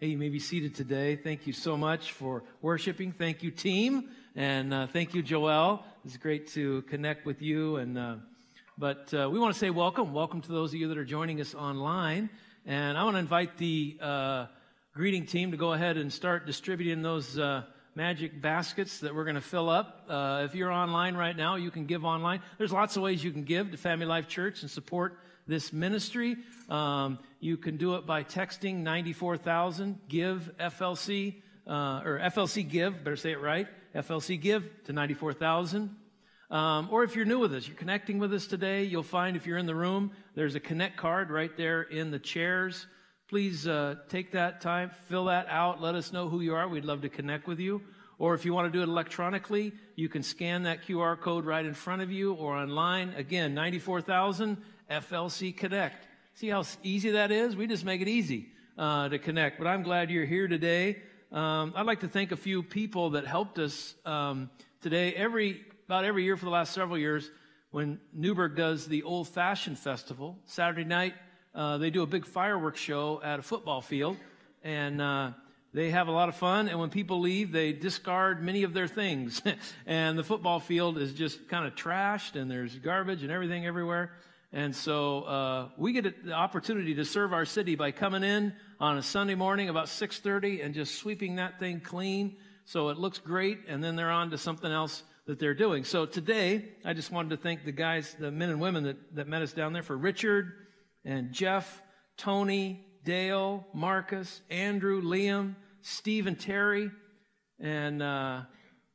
Hey, you may be seated today. Thank you so much for worshiping. Thank you, team. And uh, thank you, Joel. It's great to connect with you. And uh, But uh, we want to say welcome. Welcome to those of you that are joining us online. And I want to invite the uh, greeting team to go ahead and start distributing those uh, magic baskets that we're going to fill up. Uh, if you're online right now, you can give online. There's lots of ways you can give to Family Life Church and support this ministry. Um, you can do it by texting 94,000 give FLC uh, or FLC give, better say it right, FLC give to 94,000. Um, or if you're new with us, you're connecting with us today, you'll find if you're in the room, there's a connect card right there in the chairs. Please uh, take that time, fill that out, let us know who you are. We'd love to connect with you. Or if you want to do it electronically, you can scan that QR code right in front of you or online. Again, 94,000 FLC Connect. See how easy that is? We just make it easy uh, to connect. But I'm glad you're here today. Um, I'd like to thank a few people that helped us um, today. Every about every year for the last several years, when Newberg does the Old Fashioned Festival, Saturday night uh, they do a big fireworks show at a football field, and uh, they have a lot of fun. And when people leave, they discard many of their things, and the football field is just kind of trashed, and there's garbage and everything everywhere. And so uh, we get the opportunity to serve our city by coming in on a Sunday morning about 6:30 and just sweeping that thing clean so it looks great, and then they're on to something else that they're doing. So today, I just wanted to thank the guys, the men and women that, that met us down there for Richard and Jeff, Tony, Dale, Marcus, Andrew, Liam, Steve, and Terry, and uh,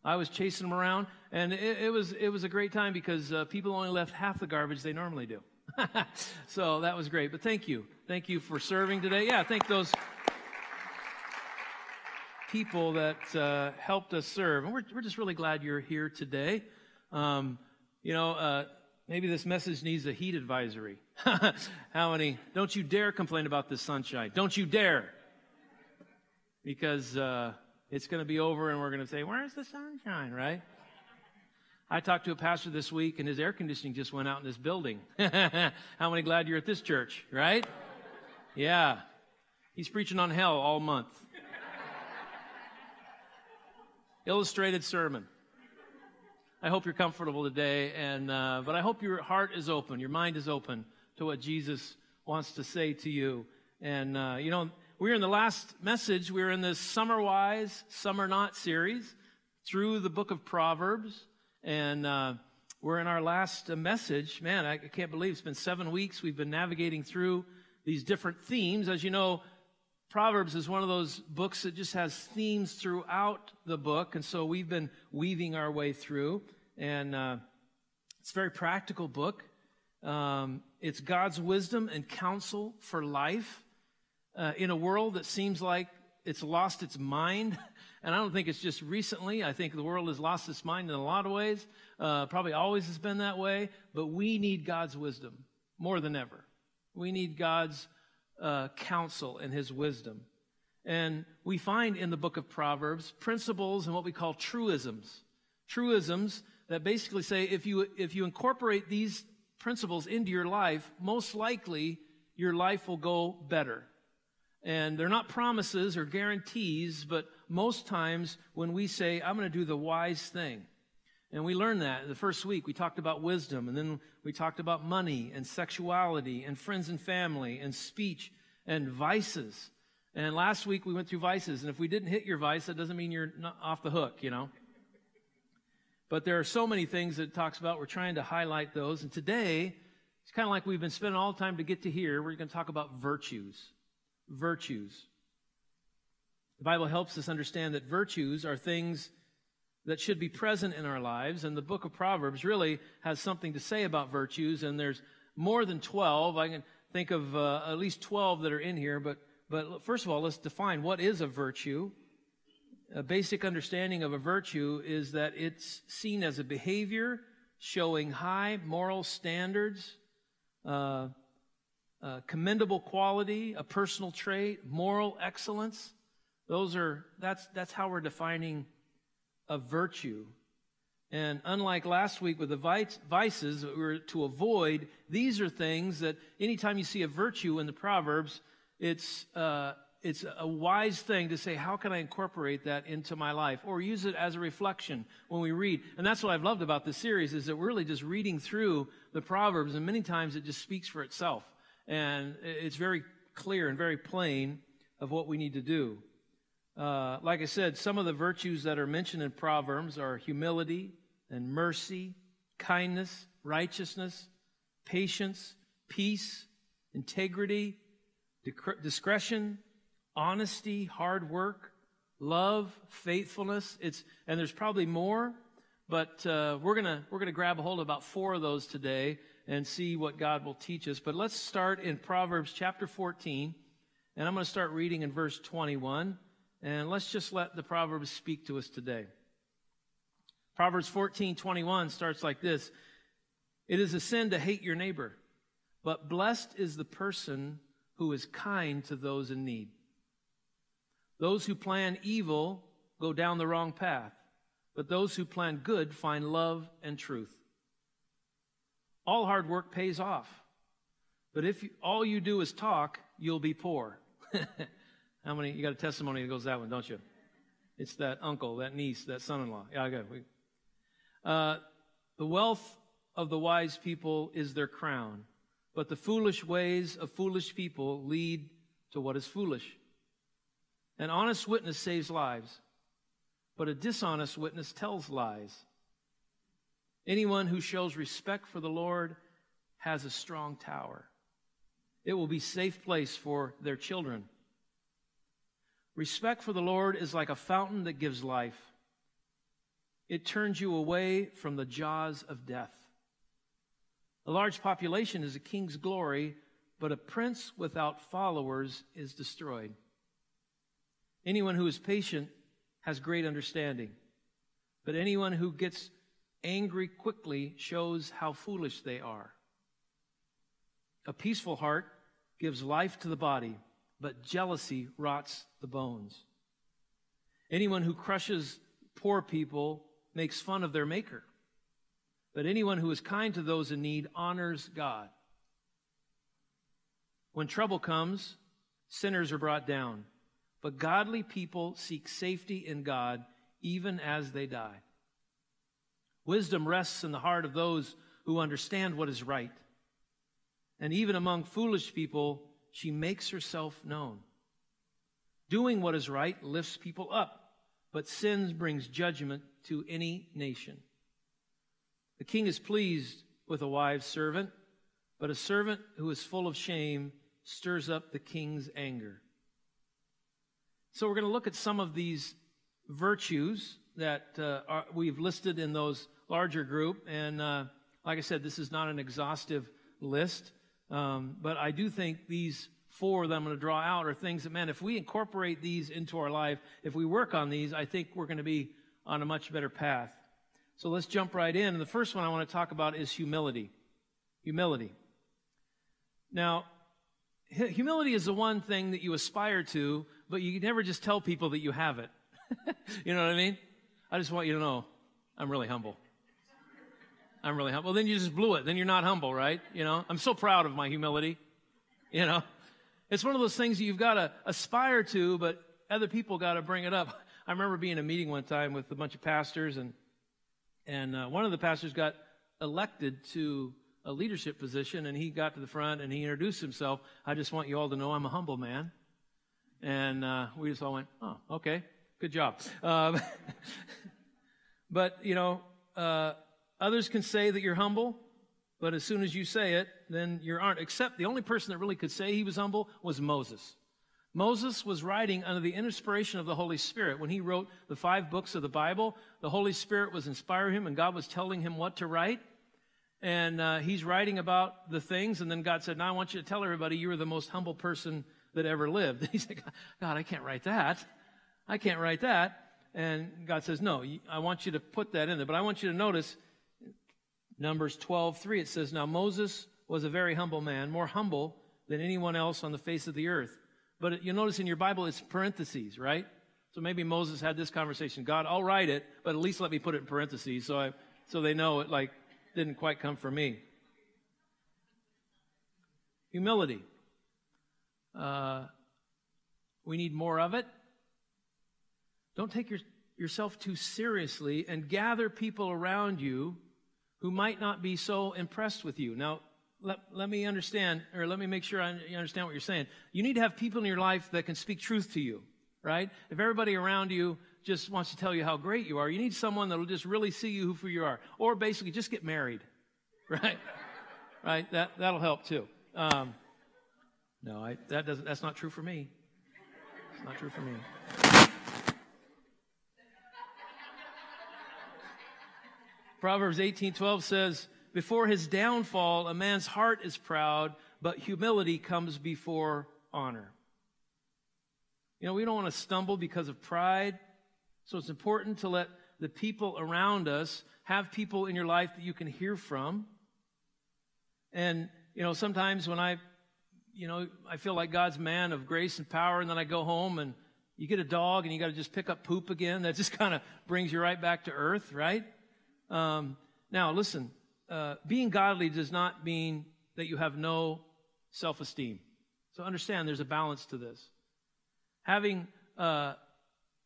I was chasing them around, and it, it, was it was a great time because uh, people only left half the garbage they normally do. so that was great. But thank you, thank you for serving today. Yeah, thank those people that uh, helped us serve, and we're we're just really glad you're here today. Um, you know, uh, maybe this message needs a heat advisory. How many? Don't you dare complain about the sunshine. Don't you dare, because uh, it's going to be over and we're going to say, Where's the sunshine, right? I talked to a pastor this week and his air conditioning just went out in this building. How many glad you're at this church, right? Yeah. He's preaching on hell all month. Illustrated sermon. I hope you're comfortable today, and uh, but I hope your heart is open, your mind is open to what Jesus wants to say to you. And uh, you know, we're in the last message. We're in this Summer Wise, Summer Not series through the book of Proverbs. And uh, we're in our last uh, message. Man, I can't believe it's been seven weeks. We've been navigating through these different themes. As you know, Proverbs is one of those books that just has themes throughout the book. And so we've been weaving our way through. And uh, it's a very practical book. Um, it's God's wisdom and counsel for life uh, in a world that seems like it's lost its mind. And I don't think it's just recently. I think the world has lost its mind in a lot of ways. Uh, probably always has been that way. But we need God's wisdom more than ever. We need God's uh, counsel and His wisdom. And we find in the book of Proverbs principles and what we call truisms. Truisms that basically say if you, if you incorporate these principles into your life, most likely your life will go better. And they're not promises or guarantees, but most times when we say, I'm going to do the wise thing, and we learned that the first week. We talked about wisdom, and then we talked about money and sexuality and friends and family and speech and vices. And last week we went through vices, and if we didn't hit your vice, that doesn't mean you're off the hook, you know. But there are so many things that it talks about. We're trying to highlight those. And today, it's kind of like we've been spending all the time to get to here. We're going to talk about virtues virtues. The Bible helps us understand that virtues are things that should be present in our lives, and the book of Proverbs really has something to say about virtues, and there's more than 12. I can think of uh, at least 12 that are in here, but, but first of all, let's define what is a virtue. A basic understanding of a virtue is that it's seen as a behavior showing high moral standards, uh, uh, commendable quality, a personal trait, moral excellence. Those are, that's, that's how we're defining a virtue. And unlike last week with the vices that we were to avoid, these are things that anytime you see a virtue in the Proverbs, it's, uh, it's a wise thing to say, how can I incorporate that into my life or use it as a reflection when we read? And that's what I've loved about this series is that we're really just reading through the Proverbs and many times it just speaks for itself. And it's very clear and very plain of what we need to do. Uh, like I said, some of the virtues that are mentioned in Proverbs are humility and mercy, kindness, righteousness, patience, peace, integrity, discretion, honesty, hard work, love, faithfulness. It's and there's probably more, but uh, we're gonna we're gonna grab a hold of about four of those today and see what God will teach us. But let's start in Proverbs chapter 14, and I'm going to start reading in verse 21, and let's just let the Proverbs speak to us today. Proverbs 14:21 starts like this: It is a sin to hate your neighbor, but blessed is the person who is kind to those in need. Those who plan evil go down the wrong path, but those who plan good find love and truth. All hard work pays off. But if all you do is talk, you'll be poor. How many? You got a testimony that goes that one, don't you? It's that uncle, that niece, that son-in-law. Yeah, I got it. Uh, the wealth of the wise people is their crown, but the foolish ways of foolish people lead to what is foolish. An honest witness saves lives, but a dishonest witness tells lies. Anyone who shows respect for the Lord has a strong tower. It will be safe place for their children. Respect for the Lord is like a fountain that gives life. It turns you away from the jaws of death. A large population is a king's glory, but a prince without followers is destroyed. Anyone who is patient has great understanding. But anyone who gets angry quickly shows how foolish they are. A peaceful heart gives life to the body, but jealousy rots the bones. Anyone who crushes poor people makes fun of their maker. But anyone who is kind to those in need honors God. When trouble comes, sinners are brought down. But godly people seek safety in God even as they die. Wisdom rests in the heart of those who understand what is right. And even among foolish people, she makes herself known. Doing what is right lifts people up, but sin brings judgment to any nation. The king is pleased with a wise servant, but a servant who is full of shame stirs up the king's anger. So we're going to look at some of these virtues that uh, are, we've listed in those larger group. And uh, like I said, this is not an exhaustive list, um, but I do think these four that I'm going to draw out are things that, man, if we incorporate these into our life, if we work on these, I think we're going to be on a much better path. So let's jump right in. And the first one I want to talk about is humility. Humility. Now, humility is the one thing that you aspire to but you never just tell people that you have it. you know what I mean? I just want you to know I'm really humble. I'm really humble. Well, then you just blew it. Then you're not humble, right? You know, I'm so proud of my humility. You know, it's one of those things that you've got to aspire to, but other people got to bring it up. I remember being in a meeting one time with a bunch of pastors, and and uh, one of the pastors got elected to a leadership position, and he got to the front and he introduced himself. I just want you all to know I'm a humble man. And uh, we just all went, oh, okay, good job. Um, but, you know, uh, others can say that you're humble, but as soon as you say it, then you aren't. Except the only person that really could say he was humble was Moses. Moses was writing under the inspiration of the Holy Spirit. When he wrote the five books of the Bible, the Holy Spirit was inspiring him and God was telling him what to write. And uh, he's writing about the things, and then God said, Now I want you to tell everybody you were the most humble person that ever lived. He said, God, I can't write that. I can't write that. And God says, No, I want you to put that in there. But I want you to notice Numbers 12, 3, it says, Now Moses was a very humble man, more humble than anyone else on the face of the earth. But you'll notice in your Bible it's parentheses, right? So maybe Moses had this conversation. God, I'll write it, but at least let me put it in parentheses so I, so they know it like didn't quite come from me. Humility. Uh, We need more of it. Don't take your, yourself too seriously and gather people around you who might not be so impressed with you. Now, let, let me understand, or let me make sure I understand what you're saying. You need to have people in your life that can speak truth to you, right? If everybody around you just wants to tell you how great you are, you need someone that'll just really see you who you are. Or basically, just get married, right? right? That, that'll help too. Um, no, I, that doesn't, that's not true for me. It's not true for me. Proverbs 18:12 says, "Before his downfall, a man's heart is proud, but humility comes before honor." You know, we don't want to stumble because of pride, so it's important to let the people around us have people in your life that you can hear from. And, you know, sometimes when I, you know, I feel like God's man of grace and power, and then I go home and you get a dog and you got to just pick up poop again. That just kind of brings you right back to earth, right? Um, now, listen, uh, being godly does not mean that you have no self esteem. So understand there's a balance to this. Having uh,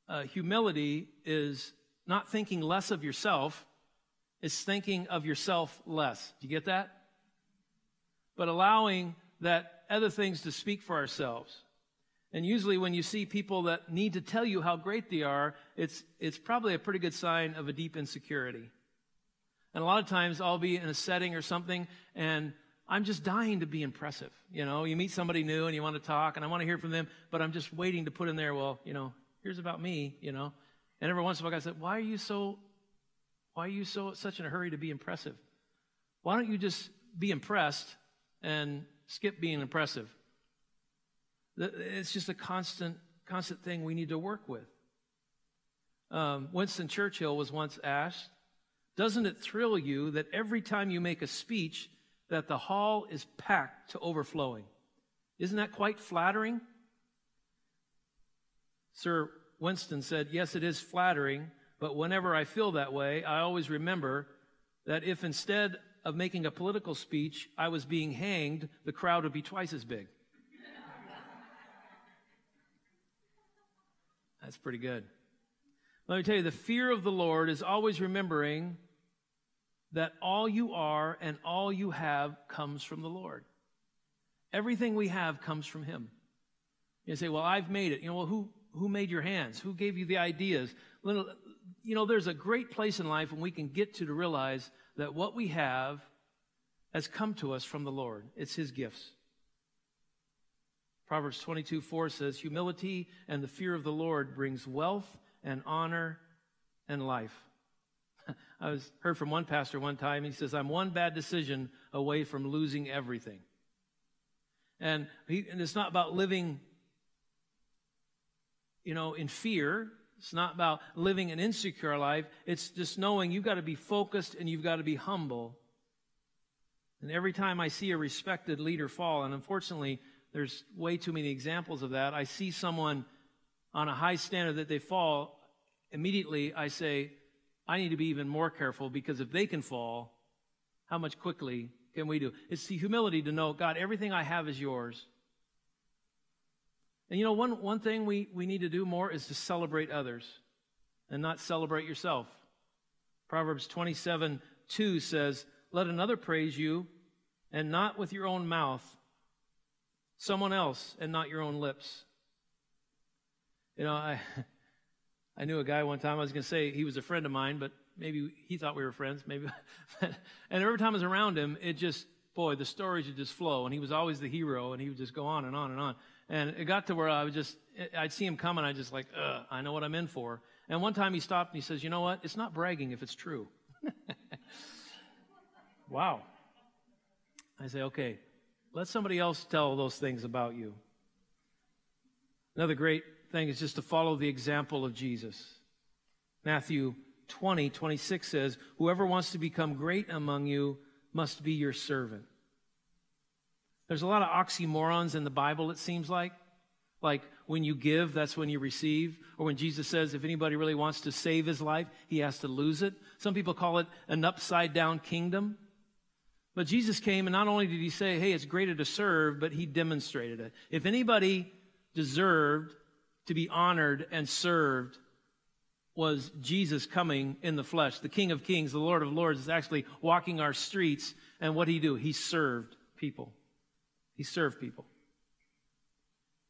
uh, humility is not thinking less of yourself, it's thinking of yourself less. Do you get that? But allowing that other things to speak for ourselves. And usually when you see people that need to tell you how great they are, it's, it's probably a pretty good sign of a deep insecurity. And a lot of times I'll be in a setting or something and I'm just dying to be impressive. You know, you meet somebody new and you want to talk and I want to hear from them, but I'm just waiting to put in there, well, you know, here's about me, you know. And every once in a while I said, why are you so, why are you so such in a hurry to be impressive? Why don't you just be impressed and skip being impressive? It's just a constant, constant thing we need to work with. Um, Winston Churchill was once asked, doesn't it thrill you that every time you make a speech that the hall is packed to overflowing? Isn't that quite flattering? Sir Winston said, Yes, it is flattering, but whenever I feel that way, I always remember that if instead of making a political speech, I was being hanged, the crowd would be twice as big. That's pretty good. Let me tell you, the fear of the Lord is always remembering that all you are and all you have comes from the Lord. Everything we have comes from Him. You say, well, I've made it. You know, well, who, who made your hands? Who gave you the ideas? You know, there's a great place in life when we can get to to realize that what we have has come to us from the Lord. It's His gifts. Proverbs 22 4 says, Humility and the fear of the Lord brings wealth and honor and life. I was heard from one pastor one time. He says, "I'm one bad decision away from losing everything." And, he, and it's not about living, you know, in fear. It's not about living an insecure life. It's just knowing you've got to be focused and you've got to be humble. And every time I see a respected leader fall, and unfortunately, there's way too many examples of that. I see someone on a high standard that they fall, immediately I say, I need to be even more careful because if they can fall, how much quickly can we do? It's the humility to know, God, everything I have is yours. And you know, one, one thing we, we need to do more is to celebrate others and not celebrate yourself. Proverbs 27 2 says, Let another praise you, and not with your own mouth, someone else, and not your own lips. You know, I. I knew a guy one time, I was going to say he was a friend of mine, but maybe he thought we were friends, maybe. and every time I was around him, it just, boy, the stories would just flow. And he was always the hero, and he would just go on and on and on. And it got to where I would just, I'd see him coming, I'd just like, ugh, I know what I'm in for. And one time he stopped and he says, you know what? It's not bragging if it's true. wow. I say, okay, let somebody else tell those things about you. Another great thing is just to follow the example of Jesus. Matthew 20, 26 says, Whoever wants to become great among you must be your servant. There's a lot of oxymorons in the Bible, it seems like. Like when you give, that's when you receive. Or when Jesus says, if anybody really wants to save his life, he has to lose it. Some people call it an upside down kingdom. But Jesus came and not only did he say, hey, it's greater to serve, but he demonstrated it. If anybody deserved to be honored and served was Jesus coming in the flesh. The King of Kings, the Lord of Lords, is actually walking our streets. And what did he do? He served people. He served people.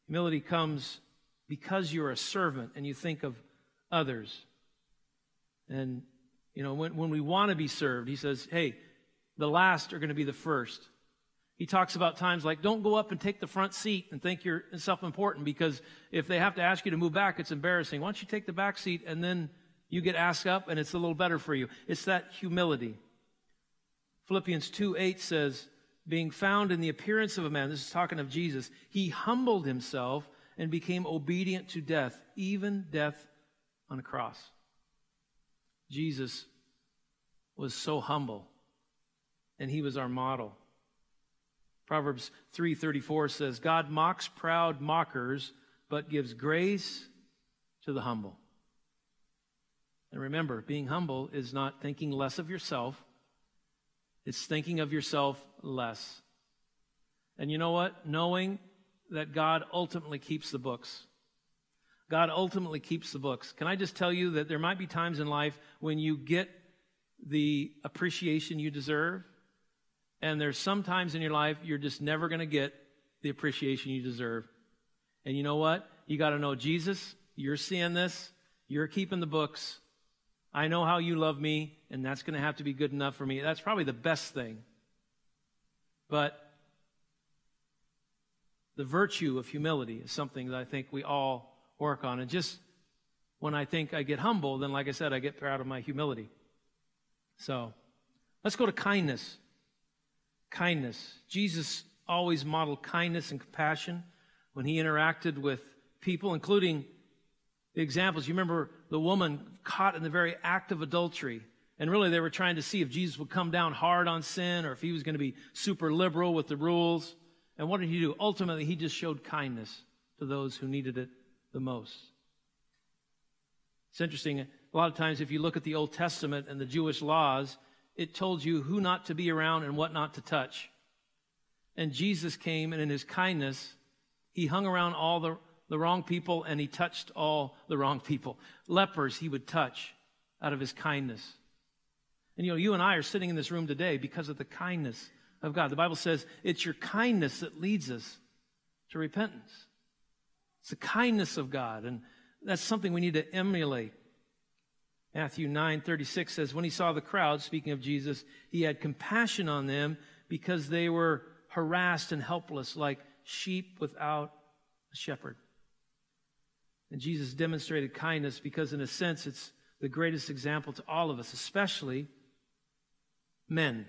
Humility comes because you're a servant and you think of others. And, you know, when, when we want to be served, he says, hey, the last are going to be the first. He talks about times like, don't go up and take the front seat and think you're self important because if they have to ask you to move back, it's embarrassing. Why don't you take the back seat and then you get asked up and it's a little better for you? It's that humility. Philippians 2 8 says, being found in the appearance of a man, this is talking of Jesus, he humbled himself and became obedient to death, even death on a cross. Jesus was so humble, and he was our model. Proverbs 3:34 says, "God mocks proud mockers, but gives grace to the humble." And remember, being humble is not thinking less of yourself. It's thinking of yourself less. And you know what? Knowing that God ultimately keeps the books. God ultimately keeps the books. Can I just tell you that there might be times in life when you get the appreciation you deserve and there's some times in your life you're just never going to get the appreciation you deserve. And you know what? You got to know Jesus. You're seeing this. You're keeping the books. I know how you love me, and that's going to have to be good enough for me. That's probably the best thing. But the virtue of humility is something that I think we all work on. And just when I think I get humble, then, like I said, I get proud of my humility. So let's go to kindness kindness. Jesus always modeled kindness and compassion when he interacted with people, including the examples. You remember the woman caught in the very act of adultery. And really, they were trying to see if Jesus would come down hard on sin or if he was going to be super liberal with the rules. And what did he do? Ultimately, he just showed kindness to those who needed it the most. It's interesting. A lot of times, if you look at the Old Testament and the Jewish laws, it told you who not to be around and what not to touch. And Jesus came, and in his kindness, he hung around all the, the wrong people and he touched all the wrong people. Lepers, he would touch out of his kindness. And you know, you and I are sitting in this room today because of the kindness of God. The Bible says it's your kindness that leads us to repentance. It's the kindness of God, and that's something we need to emulate. Matthew 9:36 says when he saw the crowd speaking of Jesus he had compassion on them because they were harassed and helpless like sheep without a shepherd. And Jesus demonstrated kindness because in a sense it's the greatest example to all of us especially men.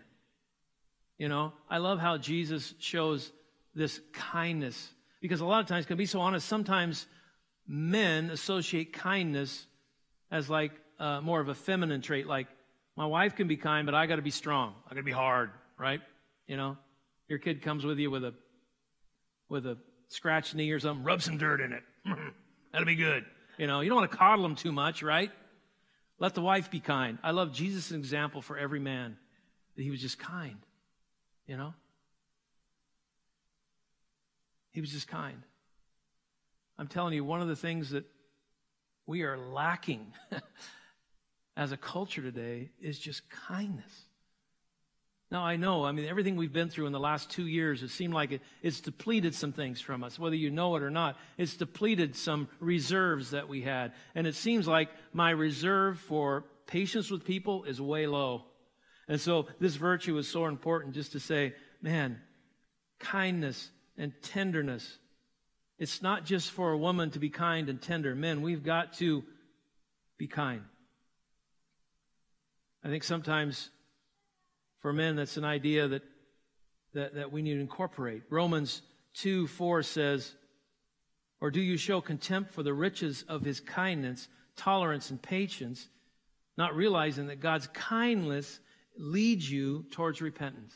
You know, I love how Jesus shows this kindness because a lot of times can be so honest sometimes men associate kindness as like uh, more of a feminine trait, like my wife can be kind, but I got to be strong. I got to be hard, right? You know, your kid comes with you with a with a scratched knee or something, rub some dirt in it. That'll be good. You know, you don't want to coddle them too much, right? Let the wife be kind. I love Jesus' example for every man that he was just kind. You know? He was just kind. I'm telling you, one of the things that we are lacking as a culture today is just kindness. Now, I know, I mean, everything we've been through in the last two years, it seemed like it, it's depleted some things from us, whether you know it or not. It's depleted some reserves that we had. And it seems like my reserve for patience with people is way low. And so this virtue is so important just to say, man, kindness and tenderness. It's not just for a woman to be kind and tender. Men, we've got to be kind. I think sometimes for men, that's an idea that, that, that we need to incorporate. Romans 2 4 says, Or do you show contempt for the riches of his kindness, tolerance, and patience, not realizing that God's kindness leads you towards repentance?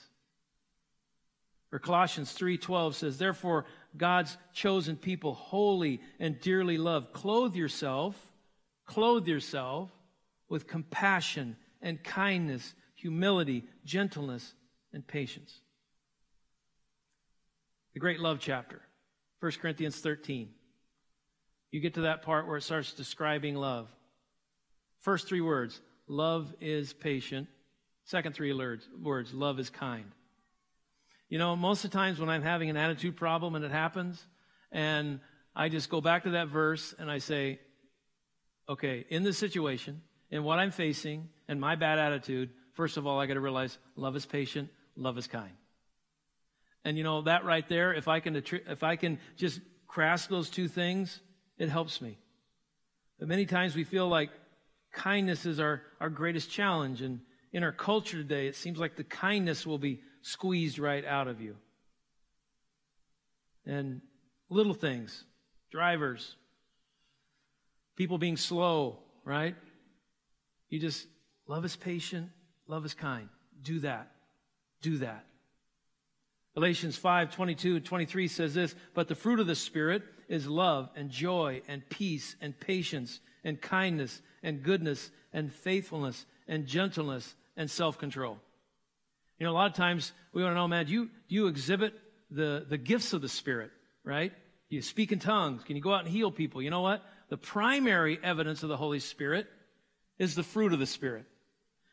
Or Colossians 3:12 says, "Therefore God's chosen people, holy and dearly loved, clothe yourself, clothe yourself with compassion and kindness, humility, gentleness, and patience. The great love chapter, 1 Corinthians 13. you get to that part where it starts describing love. First three words love is patient. Second three words, love is kind. You know, most of the times when I'm having an attitude problem and it happens, and I just go back to that verse and I say, okay, in this situation, in what I'm facing, and my bad attitude, first of all, I got to realize love is patient, love is kind. And you know, that right there, if I can, if I can just grasp those two things, it helps me. But many times we feel like kindness is our, our greatest challenge. And in our culture today, it seems like the kindness will be squeezed right out of you. And little things, drivers, people being slow, right? You just, love is patient, love is kind. Do that. Do that. Galatians 5 22 and 23 says this, but the fruit of the Spirit is love and joy and peace and patience and kindness and goodness and faithfulness and gentleness and self control. You know, a lot of times we want to know, man, do you, do you exhibit the, the gifts of the Spirit, right? You speak in tongues. Can you go out and heal people? You know what? The primary evidence of the Holy Spirit is the fruit of the Spirit.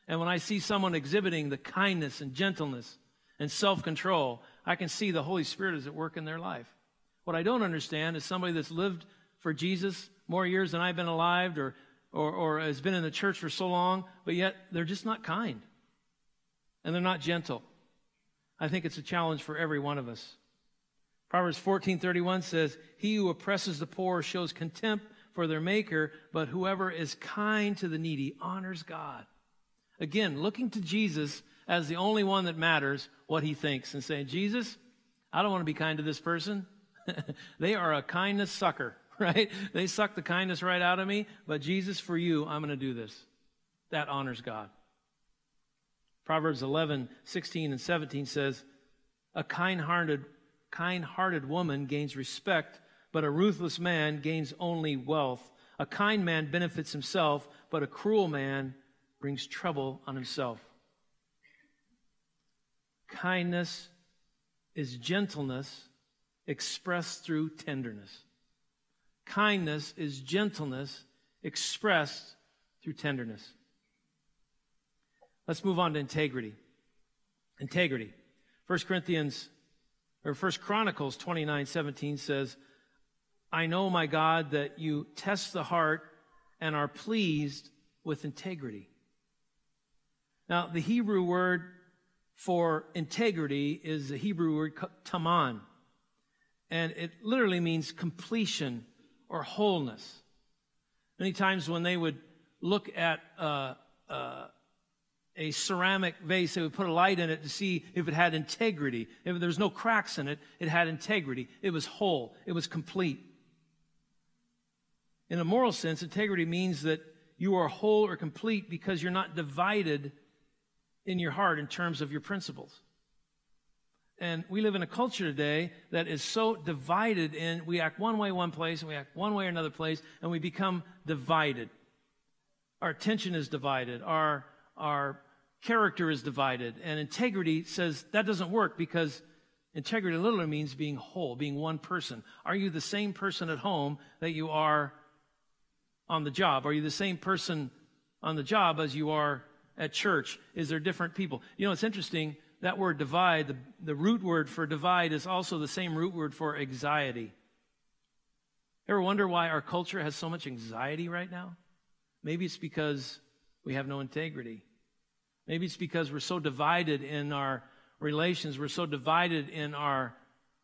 And when I see someone exhibiting the kindness and gentleness and self control, I can see the Holy Spirit is at work in their life. What I don't understand is somebody that's lived for Jesus more years than I've been alive or, or, or has been in the church for so long, but yet they're just not kind. And they're not gentle. I think it's a challenge for every one of us. Proverbs 14:31 says, "He who oppresses the poor shows contempt for their maker, but whoever is kind to the needy honors God." Again, looking to Jesus as the only one that matters what he thinks and saying, "Jesus, I don't want to be kind to this person. they are a kindness sucker, right? They suck the kindness right out of me, but Jesus, for you, I'm going to do this." That honors God. Proverbs 11, 16, and 17 says, A kind hearted kind hearted woman gains respect, but a ruthless man gains only wealth. A kind man benefits himself, but a cruel man brings trouble on himself. Kindness is gentleness expressed through tenderness. Kindness is gentleness expressed through tenderness. Let's move on to integrity. Integrity. 1 Corinthians or First Chronicles 29, 17 says, I know, my God, that you test the heart and are pleased with integrity. Now, the Hebrew word for integrity is the Hebrew word taman, and it literally means completion or wholeness. Many times when they would look at uh, uh, a ceramic vase, they would put a light in it to see if it had integrity. If there was no cracks in it, it had integrity. It was whole. It was complete. In a moral sense, integrity means that you are whole or complete because you're not divided in your heart in terms of your principles. And we live in a culture today that is so divided in we act one way one place and we act one way another place and we become divided. Our attention is divided. Our our character is divided. And integrity says that doesn't work because integrity literally means being whole, being one person. Are you the same person at home that you are on the job? Are you the same person on the job as you are at church? Is there different people? You know, it's interesting. That word divide, the, the root word for divide is also the same root word for anxiety. Ever wonder why our culture has so much anxiety right now? Maybe it's because we have no integrity. Maybe it's because we're so divided in our relations, we're so divided in our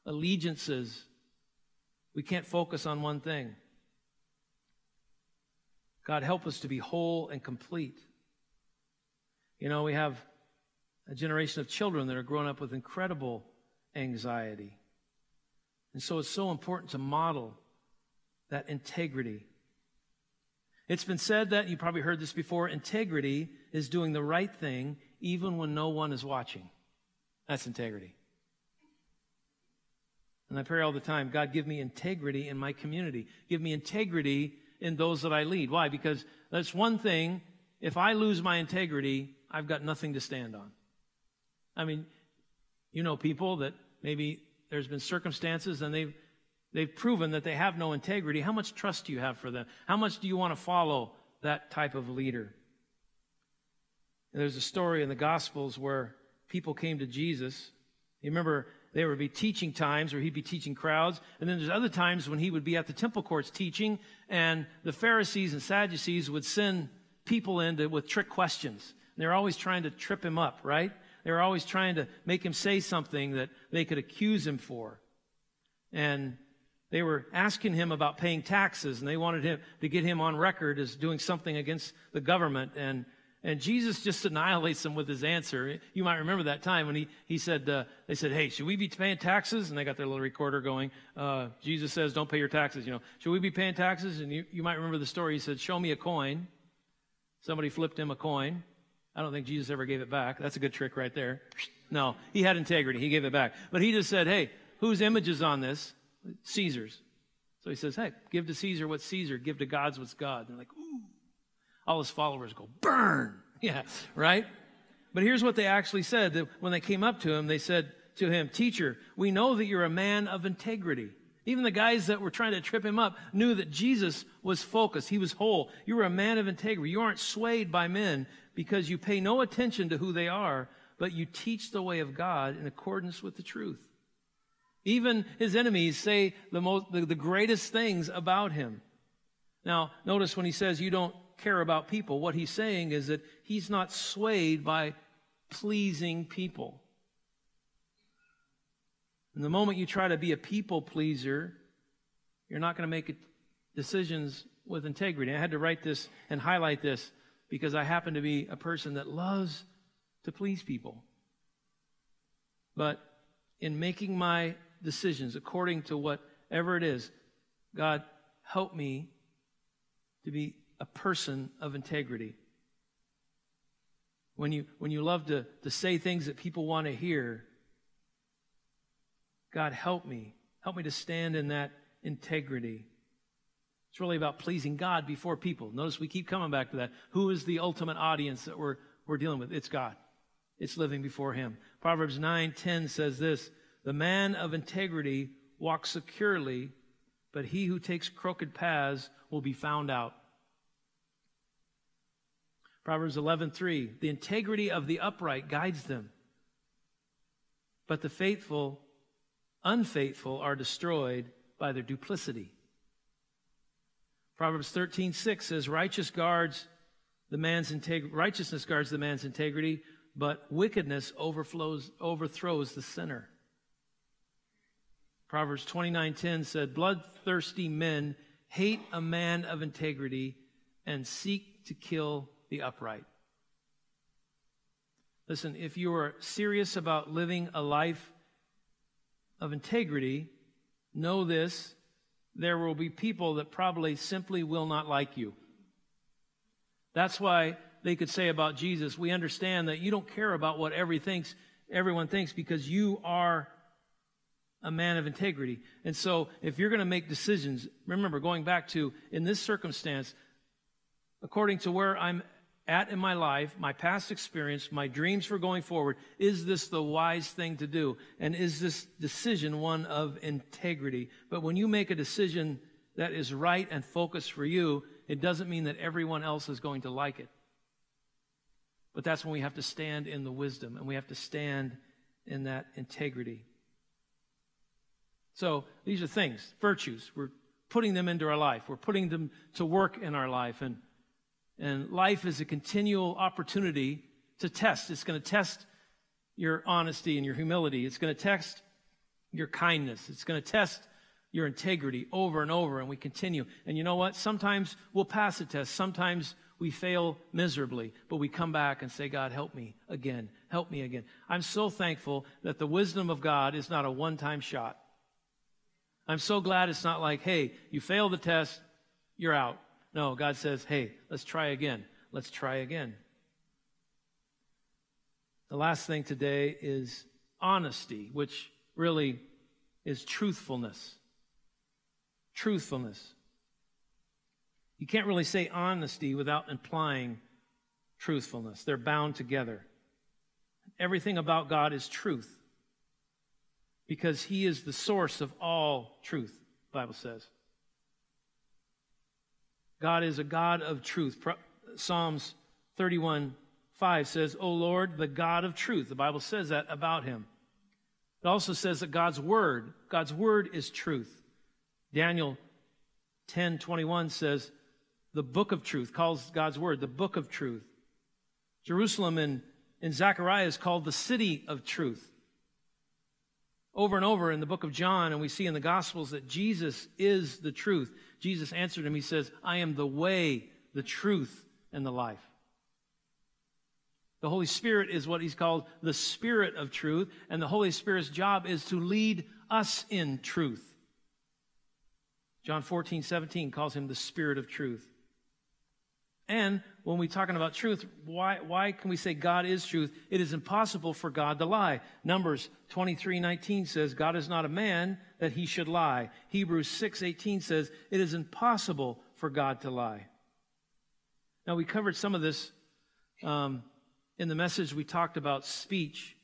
allegiances, we can't focus on one thing. God, help us to be whole and complete. You know, we have a generation of children that are growing up with incredible anxiety. And so it's so important to model that integrity it's been said that, you probably heard this before, integrity is doing the right thing even when no one is watching. That's integrity. And I pray all the time, God, give me integrity in my community. Give me integrity in those that I lead. Why? Because that's one thing. If I lose my integrity, I've got nothing to stand on. I mean, you know people that maybe there's been circumstances and they've they've proven that they have no integrity, how much trust do you have for them? How much do you want to follow that type of leader? And there's a story in the Gospels where people came to Jesus. You remember there would be teaching times where he'd be teaching crowds. And then there's other times when he would be at the temple courts teaching, and the Pharisees and Sadducees would send people in to, with trick questions. They're always trying to trip him up, right? They were always trying to make him say something that they could accuse him for. And they were asking him about paying taxes, and they wanted him to get him on record as doing something against the government. And and Jesus just annihilates them with his answer. You might remember that time when he, he said, uh, they said, hey, should we be paying taxes? And they got their little recorder going. Uh, Jesus says, don't pay your taxes. You know, should we be paying taxes? And you, you might remember the story. He said, show me a coin. Somebody flipped him a coin. I don't think Jesus ever gave it back. That's a good trick right there. No, he had integrity. He gave it back. But he just said, hey, whose image is on this? Caesar's. So he says, hey, give to Caesar what's Caesar. Give to God's what's God. They're like, ooh all his followers go, burn. Yeah, right? But here's what they actually said. When they came up to him, they said to him, Teacher, we know that you're a man of integrity. Even the guys that were trying to trip him up knew that Jesus was focused. He was whole. You were a man of integrity. You aren't swayed by men because you pay no attention to who they are, but you teach the way of God in accordance with the truth. Even his enemies say the most, the, the greatest things about him. Now, notice when he says you don't care about people. What he's saying is that he's not swayed by pleasing people. And the moment you try to be a people pleaser, you're not going to make decisions with integrity. I had to write this and highlight this because I happen to be a person that loves to please people. But in making my decisions according to whatever it is, God, help me to be a person of integrity. When you, when you love to, to say things that people want to hear, God, help me. Help me to stand in that integrity. It's really about pleasing God before people. Notice we keep coming back to that. Who is the ultimate audience that we're, we're dealing with? It's God. It's living before Him. Proverbs 9 10 says this The man of integrity walks securely, but he who takes crooked paths will be found out. Proverbs 11:3 The integrity of the upright guides them. But the faithful unfaithful are destroyed by their duplicity. Proverbs 13:6 says righteous guards the man's integ- righteousness guards the man's integrity, but wickedness overflows overthrows the sinner. Proverbs 29:10 said bloodthirsty men hate a man of integrity and seek to kill the upright. Listen, if you are serious about living a life of integrity, know this there will be people that probably simply will not like you. That's why they could say about Jesus, we understand that you don't care about what every thinks, everyone thinks because you are a man of integrity. And so if you're going to make decisions, remember going back to in this circumstance, according to where I'm at in my life, my past experience, my dreams for going forward, is this the wise thing to do? And is this decision one of integrity? But when you make a decision that is right and focused for you, it doesn't mean that everyone else is going to like it. But that's when we have to stand in the wisdom and we have to stand in that integrity. So these are things, virtues. We're putting them into our life. We're putting them to work in our life. And and life is a continual opportunity to test. It's going to test your honesty and your humility. It's going to test your kindness. It's going to test your integrity over and over, and we continue. And you know what? Sometimes we'll pass a test. Sometimes we fail miserably, but we come back and say, God, help me again. Help me again. I'm so thankful that the wisdom of God is not a one time shot. I'm so glad it's not like, hey, you failed the test, you're out. No, God says, hey, let's try again. Let's try again. The last thing today is honesty, which really is truthfulness. Truthfulness. You can't really say honesty without implying truthfulness. They're bound together. Everything about God is truth because He is the source of all truth Bible says. God is a God of truth. Psalms 31 5 says, O Lord, the God of truth. The Bible says that about him. It also says that God's word, God's word is truth. Daniel 10 21 says, the book of truth, calls God's word the book of truth. Jerusalem in, in Zechariah is called the city of truth. Over and over in the book of John, and we see in the Gospels that Jesus is the truth. Jesus answered him, He says, I am the way, the truth, and the life. The Holy Spirit is what he's called the Spirit of truth, and the Holy Spirit's job is to lead us in truth. John 14, 17 calls him the Spirit of truth. And when we're talking about truth, why, why can we say God is truth? It is impossible for God to lie. Numbers 23, 19 says, God is not a man that he should lie. Hebrews 6, 18 says, it is impossible for God to lie. Now, we covered some of this um, in the message. We talked about speech,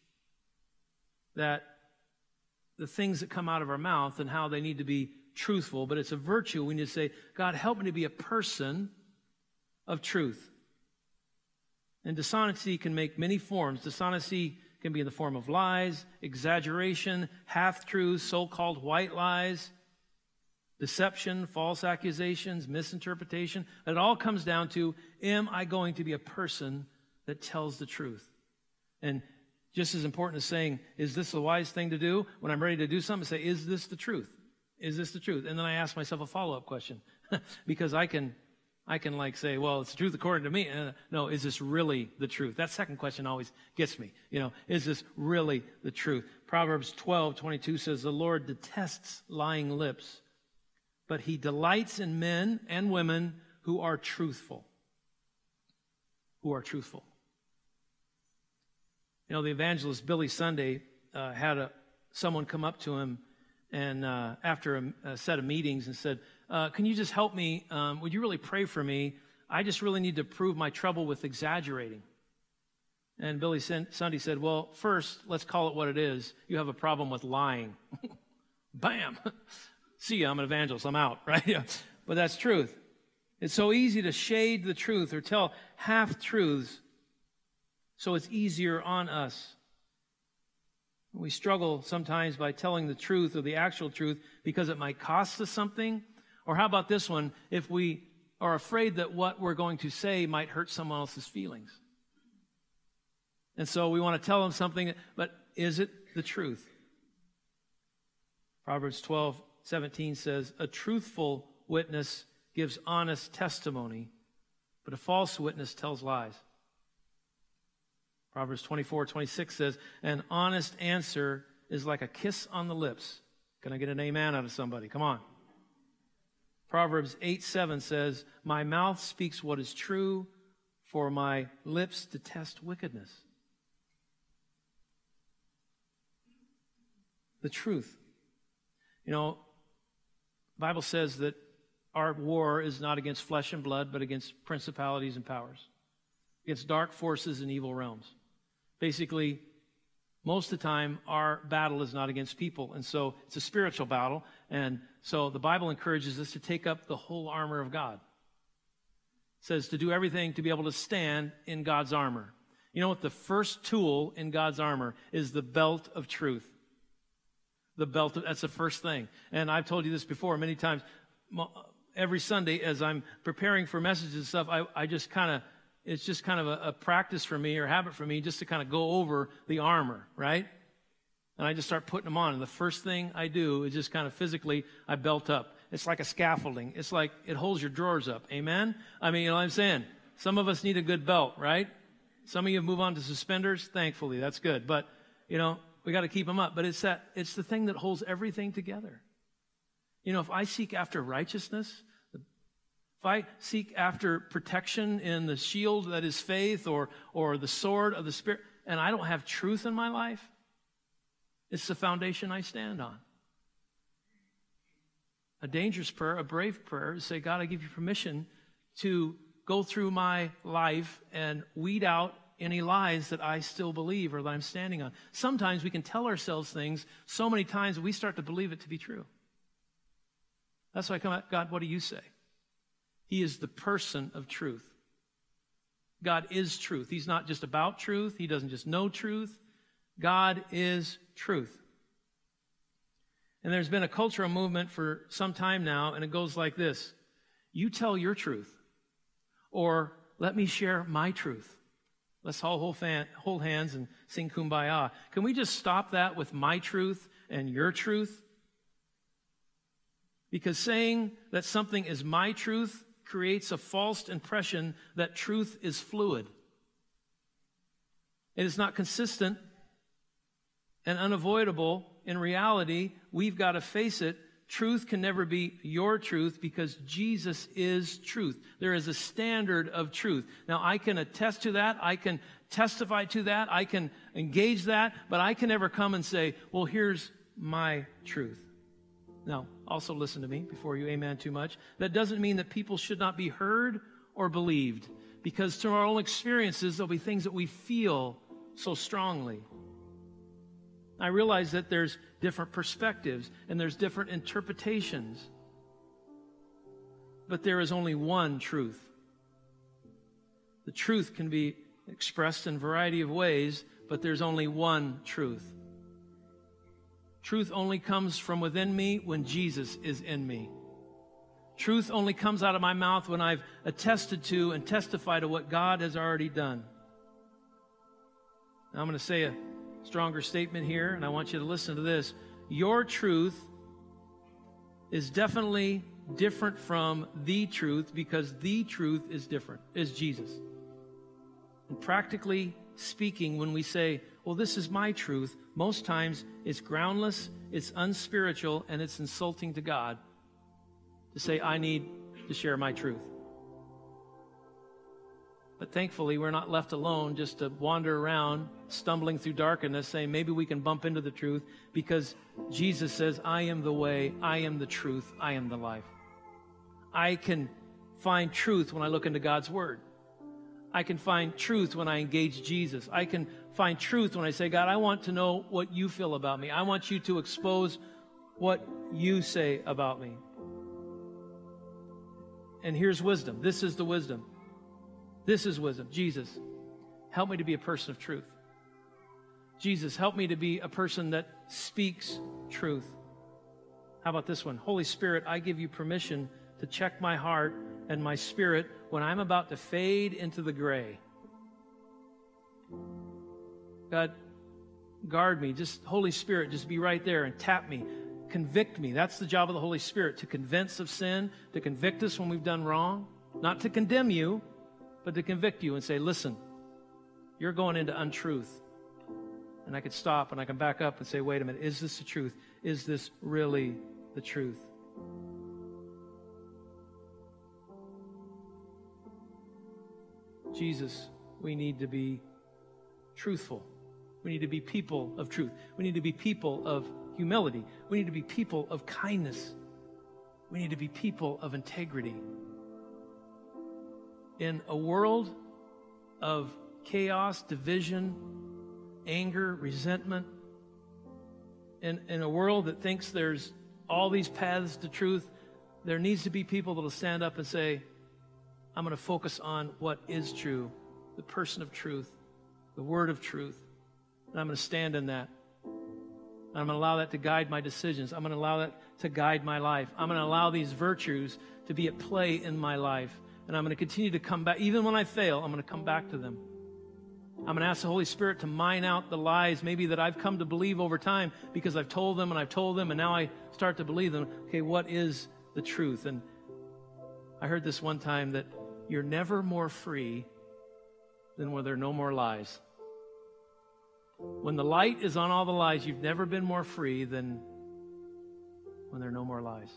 that the things that come out of our mouth and how they need to be truthful, but it's a virtue. We need to say, God, help me to be a person of truth. And dishonesty can make many forms. Dishonesty can be in the form of lies, exaggeration, half truths, so called white lies, deception, false accusations, misinterpretation. It all comes down to am I going to be a person that tells the truth? And just as important as saying, is this the wise thing to do? When I'm ready to do something, say, is this the truth? Is this the truth? And then I ask myself a follow up question because I can I can like say, well, it's the truth according to me. Uh, no, is this really the truth? That second question always gets me. You know, is this really the truth? Proverbs 12, 22 says, the Lord detests lying lips, but he delights in men and women who are truthful. Who are truthful. You know, the evangelist Billy Sunday uh, had a, someone come up to him and uh, after a, a set of meetings and said, uh, Can you just help me? Um, would you really pray for me? I just really need to prove my trouble with exaggerating. And Billy Sunday said, Well, first, let's call it what it is. You have a problem with lying. Bam! See I'm an evangelist. I'm out, right? Yeah. But that's truth. It's so easy to shade the truth or tell half truths, so it's easier on us. We struggle sometimes by telling the truth or the actual truth because it might cost us something or how about this one? If we are afraid that what we're going to say might hurt someone else's feelings. And so we want to tell them something, but is it the truth? Proverbs 12, 17 says, A truthful witness gives honest testimony, but a false witness tells lies. Proverbs 24, 26 says, An honest answer is like a kiss on the lips. Can I get an amen out of somebody? Come on. Proverbs 8 7 says, My mouth speaks what is true, for my lips detest wickedness. The truth. You know, Bible says that our war is not against flesh and blood, but against principalities and powers, against dark forces and evil realms. Basically, most of the time, our battle is not against people. And so it's a spiritual battle. And so the Bible encourages us to take up the whole armor of God. It says to do everything to be able to stand in God's armor. You know what? The first tool in God's armor is the belt of truth. The belt, of, that's the first thing. And I've told you this before many times. Every Sunday, as I'm preparing for messages and stuff, I, I just kind of it's just kind of a, a, practice for me or habit for me just to kind of go over the armor, right? And I just start putting them on. And the first thing I do is just kind of physically, I belt up. It's like a scaffolding. It's like it holds your drawers up. Amen? I mean, you know what I'm saying? Some of us need a good belt, right? Some of you move on to suspenders. Thankfully, that's good. But, you know, we got to keep them up. But it's that, it's the thing that holds everything together. You know, if I seek after righteousness, if I seek after protection in the shield that is faith or, or the sword of the Spirit, and I don't have truth in my life, it's the foundation I stand on. A dangerous prayer, a brave prayer, is say, God, I give you permission to go through my life and weed out any lies that I still believe or that I'm standing on. Sometimes we can tell ourselves things so many times we start to believe it to be true. That's why I come out, God, what do you say? He is the person of truth. God is truth. He's not just about truth. He doesn't just know truth. God is truth. And there's been a cultural movement for some time now, and it goes like this You tell your truth, or let me share my truth. Let's all hold, fan, hold hands and sing kumbaya. Can we just stop that with my truth and your truth? Because saying that something is my truth creates a false impression that truth is fluid. It is not consistent and unavoidable. In reality, we've got to face it. Truth can never be your truth because Jesus is truth. There is a standard of truth. Now, I can attest to that. I can testify to that. I can engage that, but I can never come and say, well, here's my truth. Now, also listen to me before you amen too much. That doesn't mean that people should not be heard or believed, because through our own experiences, there'll be things that we feel so strongly. I realize that there's different perspectives and there's different interpretations, but there is only one truth. The truth can be expressed in a variety of ways, but there's only one truth. Truth only comes from within me when Jesus is in me. Truth only comes out of my mouth when I've attested to and testified to what God has already done. Now I'm going to say a stronger statement here, and I want you to listen to this. Your truth is definitely different from the truth because the truth is different, is Jesus. And practically speaking, when we say, well, this is my truth, most times it's groundless, it's unspiritual, and it's insulting to God to say, I need to share my truth. But thankfully, we're not left alone just to wander around, stumbling through darkness, saying maybe we can bump into the truth because Jesus says, I am the way, I am the truth, I am the life. I can find truth when I look into God's Word. I can find truth when I engage Jesus. I can find truth when I say, God, I want to know what you feel about me. I want you to expose what you say about me. And here's wisdom. This is the wisdom. This is wisdom. Jesus, help me to be a person of truth. Jesus, help me to be a person that speaks truth. How about this one? Holy Spirit, I give you permission to check my heart and my spirit when I'm about to fade into the gray. God, guard me. Just, Holy Spirit, just be right there and tap me. Convict me. That's the job of the Holy Spirit to convince of sin, to convict us when we've done wrong, not to condemn you, but to convict you and say, listen, you're going into untruth. And I could stop and I can back up and say, wait a minute, is this the truth? Is this really the truth? Jesus, we need to be truthful. We need to be people of truth. We need to be people of humility. We need to be people of kindness. We need to be people of integrity. In a world of chaos, division, anger, resentment, in, in a world that thinks there's all these paths to truth, there needs to be people that will stand up and say, I'm going to focus on what is true, the person of truth, the word of truth. And I'm going to stand in that. And I'm going to allow that to guide my decisions. I'm going to allow that to guide my life. I'm going to allow these virtues to be at play in my life. And I'm going to continue to come back. Even when I fail, I'm going to come back to them. I'm going to ask the Holy Spirit to mine out the lies maybe that I've come to believe over time because I've told them and I've told them and now I start to believe them. Okay, what is the truth? And I heard this one time that you're never more free than when there are no more lies. When the light is on all the lies, you've never been more free than when there are no more lies.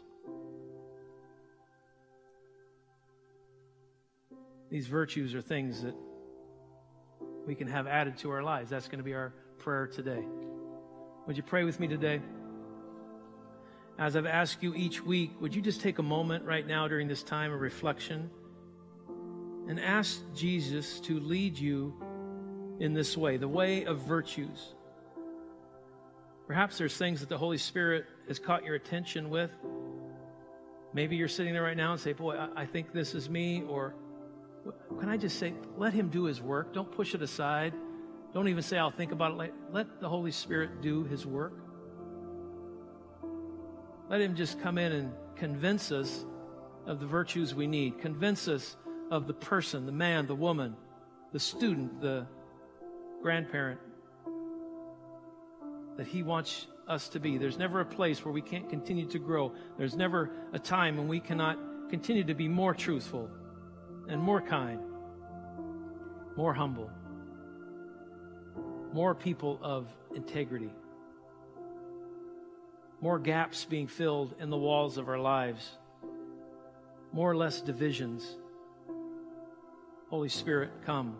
These virtues are things that we can have added to our lives. That's going to be our prayer today. Would you pray with me today? As I've asked you each week, would you just take a moment right now during this time of reflection and ask Jesus to lead you in this way, the way of virtues. Perhaps there's things that the Holy Spirit has caught your attention with. Maybe you're sitting there right now and say, Boy, I, think this is me. Or can I just say, let Him do His work? Don't push it aside. Don't even say, I'll think about it. Let the Holy Spirit do His work. Let Him just come in and convince us of the virtues we need, convince us of the person, the man, the woman, the student, the grandparent that He wants us to be. There's never a place where we can't continue to grow. There's never a time when we cannot continue to be more truthful and more kind, more humble, more people of integrity, more gaps being filled in the walls of our lives, more or less divisions. Holy Spirit, come.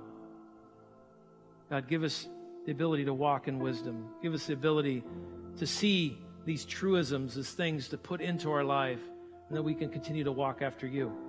God, give us the ability to walk in wisdom. Give us the ability to see these truisms as things to put into our life and that we can continue to walk after you.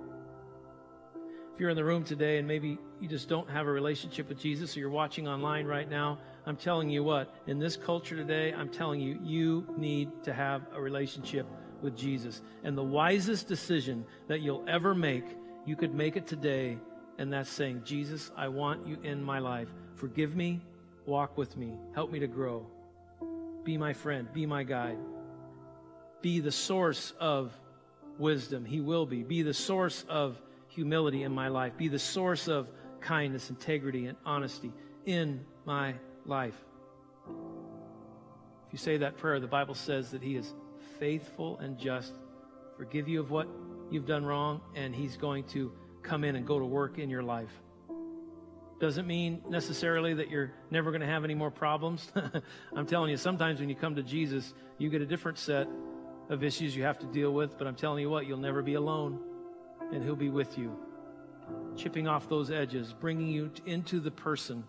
If you're in the room today and maybe you just don't have a relationship with Jesus or you're watching online right now, I'm telling you what, in this culture today, I'm telling you, you need to have a relationship with Jesus. And the wisest decision that you'll ever make, you could make it today, and that's saying, Jesus, I want you in my life. Forgive me, walk with me, help me to grow. Be my friend. Be my guide. Be the source of wisdom. He will be. Be the source of humility in my life. Be the source of kindness, integrity, and honesty in my life. If you say that prayer, the Bible says that He is faithful and just, forgive you of what you've done wrong, and He's going to come in and go to work in your life. Doesn't mean necessarily that you're never going to have any more problems. I'm telling you, sometimes when you come to Jesus, you get a different set of issues you have to deal with, but I'm telling you what, you'll never be alone, and He'll be with you, chipping off those edges, bringing you into the person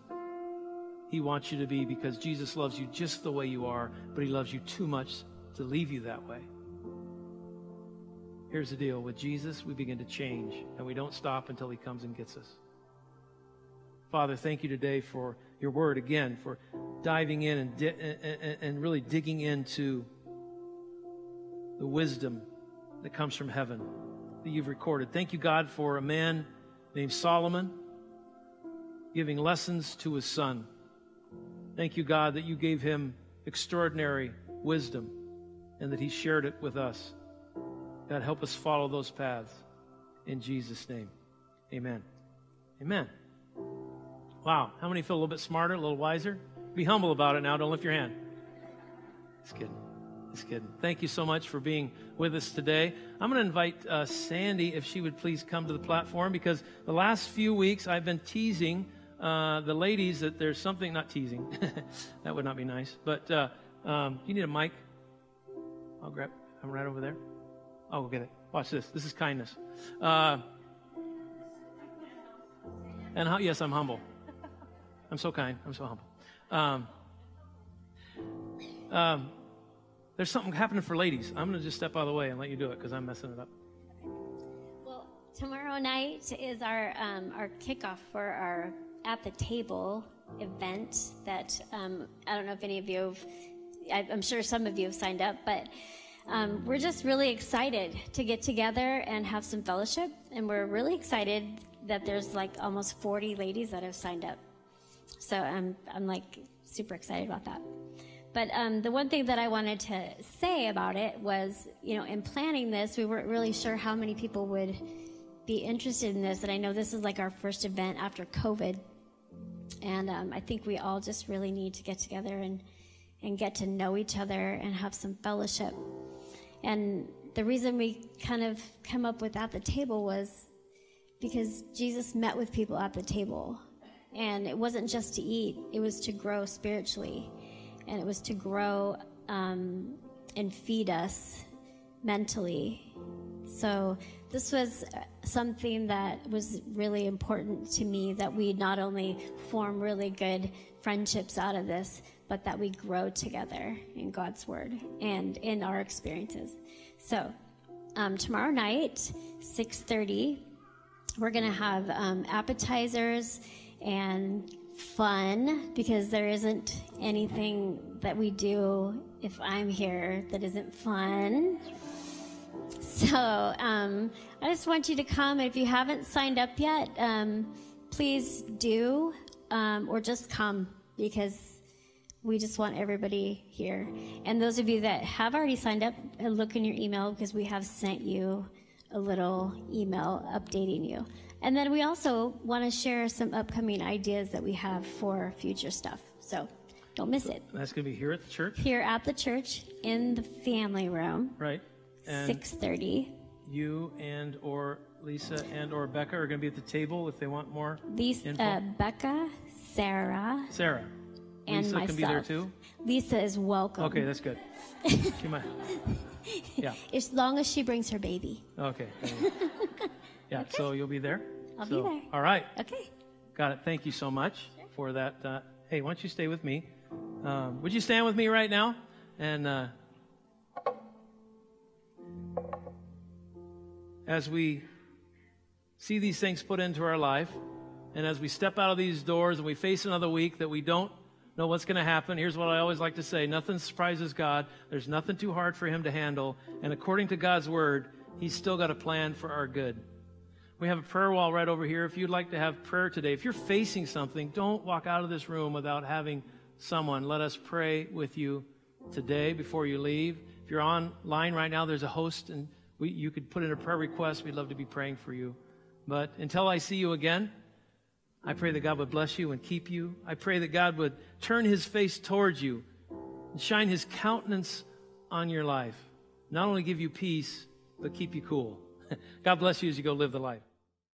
He wants you to be because Jesus loves you just the way you are, but He loves you too much to leave you that way. Here's the deal with Jesus, we begin to change, and we don't stop until He comes and gets us. Father, thank you today for your word again, for diving in and, di- and, and really digging into the wisdom that comes from heaven that you've recorded. Thank you, God, for a man named Solomon giving lessons to his son. Thank you, God, that you gave him extraordinary wisdom and that he shared it with us. God, help us follow those paths. In Jesus' name, amen. Amen. Wow. How many feel a little bit smarter, a little wiser? Be humble about it now. Don't lift your hand. Just kidding. Just kidding. Thank you so much for being with us today. I'm going to invite uh, Sandy, if she would please come to the platform, because the last few weeks I've been teasing uh, the ladies that there's something, not teasing, that would not be nice, but uh, um, you need a mic? I'll grab, I'm right over there. I'll go get it. Watch this. This is kindness. Uh, and how, yes, I'm humble. I'm so kind. I'm so humble. Um, um, there's something happening for ladies. I'm going to just step out of the way and let you do it because I'm messing it up. Well, tomorrow night is our um, our kickoff for our at the table event. That um, I don't know if any of you have. I'm sure some of you have signed up, but um, we're just really excited to get together and have some fellowship. And we're really excited that there's like almost 40 ladies that have signed up. So I'm, I'm like super excited about that. But um, the one thing that I wanted to say about it was, you know, in planning this, we weren't really sure how many people would be interested in this. And I know this is like our first event after COVID. And um, I think we all just really need to get together and, and get to know each other and have some fellowship. And the reason we kind of come up with at the table was because Jesus met with people at the table. And it wasn't just to eat, it was to grow spiritually. And it was to grow um, and feed us mentally. So this was something that was really important to me that we not only form really good friendships out of this, but that we grow together in God's word and in our experiences. So um, tomorrow night, 6.30, we're going to have um, appetizers and fun because there isn't anything that we do if I'm here that isn't fun. So um, I just want you to come. If you haven't signed up yet, um, please do, um, or just come because we just want everybody here. And those of you that have already signed up, look in your email because we have sent you a little email updating you. And then we also want to share some upcoming ideas that we have for future stuff. So don't miss it. That's going to be here at the church, Here at the church in the family room, right? And 6:30. you and or Lisa and or Becca are going to be at the table if they want more. These Info? uh, Becca, Sarah, Sarah, and Lisa myself. can be there too. Lisa is welcome. Okay, that's good. Come on. Yeah. As long as she brings her baby. Okay. there you go. Yeah. So you'll be there. I'll be there. All right. Okay. Got it. Thank you so much for that. Uh, hey, why don't you stay with me? Um, would you stand with me right now? And uh, as we see these things put into our life, and as we step out of these doors and we face another week that we don't know what's going to happen, here's what I always like to say nothing surprises God. There's nothing too hard for Him to handle. And according to God's Word, He's still got a plan for our good. We have a prayer wall right over here. If you'd like to have prayer today, if you're facing something, don't walk out of this room without having someone. Let us pray with you today before you leave. If you're online right now, there's a host, and we, you could put in a prayer request. We'd love to be praying for you. But until I see you again, I pray that God would bless you and keep you. I pray that God would turn his face towards you and shine his countenance on your life. Not only give you peace, but keep you cool. God bless you as you go live the life.